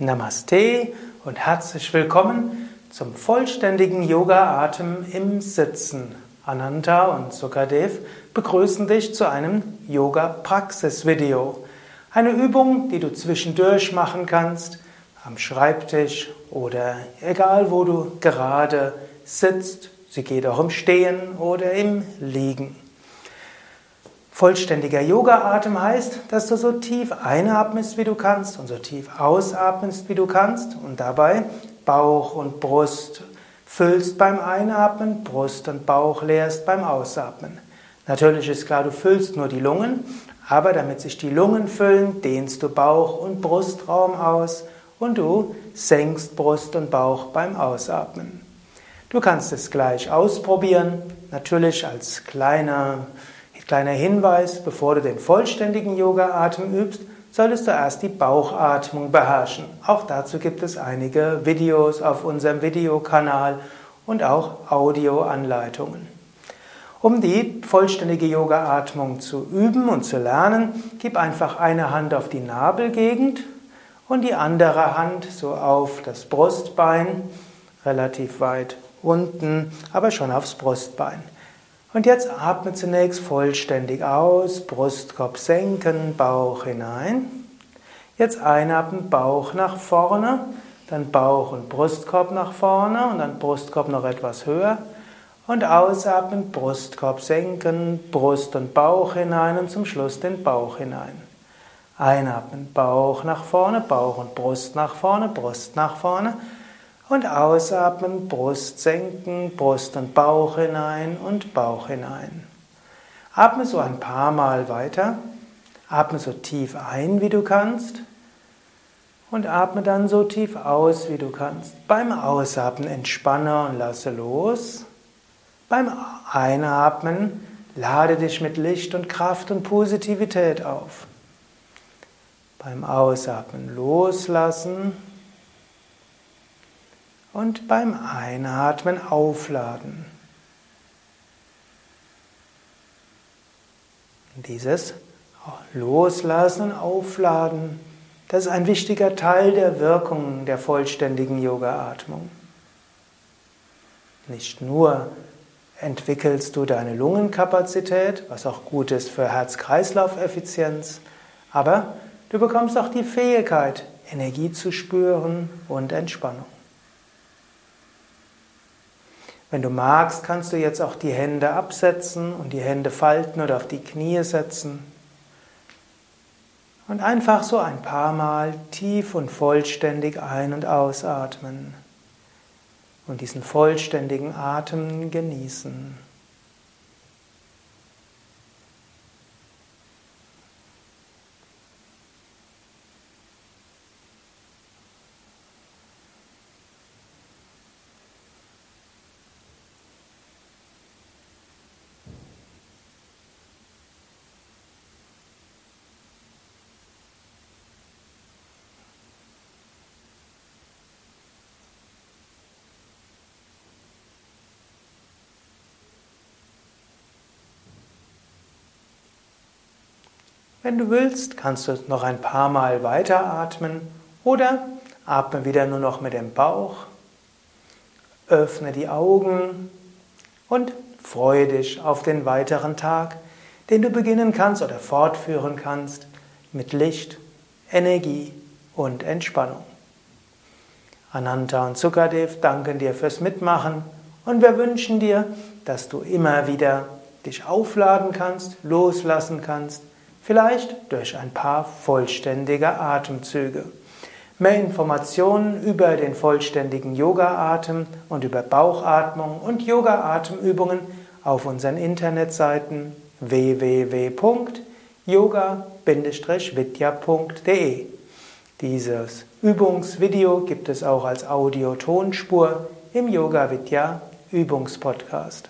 Namaste und herzlich willkommen zum vollständigen Yoga-Atem im Sitzen. Ananta und Sukadev begrüßen dich zu einem Yoga-Praxis-Video. Eine Übung, die du zwischendurch machen kannst, am Schreibtisch oder egal wo du gerade sitzt. Sie geht auch im Stehen oder im Liegen. Vollständiger Yoga-Atem heißt, dass du so tief einatmest, wie du kannst und so tief ausatmest, wie du kannst und dabei Bauch und Brust füllst beim Einatmen, Brust und Bauch leerst beim Ausatmen. Natürlich ist klar, du füllst nur die Lungen, aber damit sich die Lungen füllen, dehnst du Bauch und Brustraum aus und du senkst Brust und Bauch beim Ausatmen. Du kannst es gleich ausprobieren, natürlich als kleiner Kleiner Hinweis, bevor du den vollständigen Yoga-Atem übst, solltest du erst die Bauchatmung beherrschen. Auch dazu gibt es einige Videos auf unserem Videokanal und auch Audioanleitungen. Um die vollständige Yoga-Atmung zu üben und zu lernen, gib einfach eine Hand auf die Nabelgegend und die andere Hand so auf das Brustbein, relativ weit unten, aber schon aufs Brustbein. Und jetzt atme zunächst vollständig aus, Brustkorb senken, Bauch hinein. Jetzt einatmen, Bauch nach vorne, dann Bauch und Brustkorb nach vorne und dann Brustkorb noch etwas höher. Und ausatmen, Brustkorb senken, Brust und Bauch hinein und zum Schluss den Bauch hinein. Einatmen, Bauch nach vorne, Bauch und Brust nach vorne, Brust nach vorne. Und ausatmen, Brust senken, Brust und Bauch hinein und Bauch hinein. Atme so ein paar Mal weiter. Atme so tief ein, wie du kannst. Und atme dann so tief aus, wie du kannst. Beim Ausatmen entspanne und lasse los. Beim Einatmen lade dich mit Licht und Kraft und Positivität auf. Beim Ausatmen loslassen und beim Einatmen aufladen. Dieses Loslassen und Aufladen, das ist ein wichtiger Teil der Wirkung der vollständigen Yoga-Atmung. Nicht nur entwickelst du deine Lungenkapazität, was auch gut ist für Herz-Kreislauf-Effizienz, aber du bekommst auch die Fähigkeit, Energie zu spüren und Entspannung. Wenn du magst, kannst du jetzt auch die Hände absetzen und die Hände falten oder auf die Knie setzen. Und einfach so ein paar Mal tief und vollständig ein- und ausatmen. Und diesen vollständigen Atem genießen. Wenn du willst, kannst du noch ein paar Mal weiteratmen oder atme wieder nur noch mit dem Bauch. Öffne die Augen und freue dich auf den weiteren Tag, den du beginnen kannst oder fortführen kannst mit Licht, Energie und Entspannung. Ananta und Sukadev danken dir fürs Mitmachen und wir wünschen dir, dass du immer wieder dich aufladen kannst, loslassen kannst vielleicht durch ein paar vollständige Atemzüge. Mehr Informationen über den vollständigen Yoga-Atem und über Bauchatmung und Yoga-Atemübungen auf unseren Internetseiten www.yoga-vidya.de. Dieses Übungsvideo gibt es auch als Audiotonspur im Yoga Vidya Übungspodcast.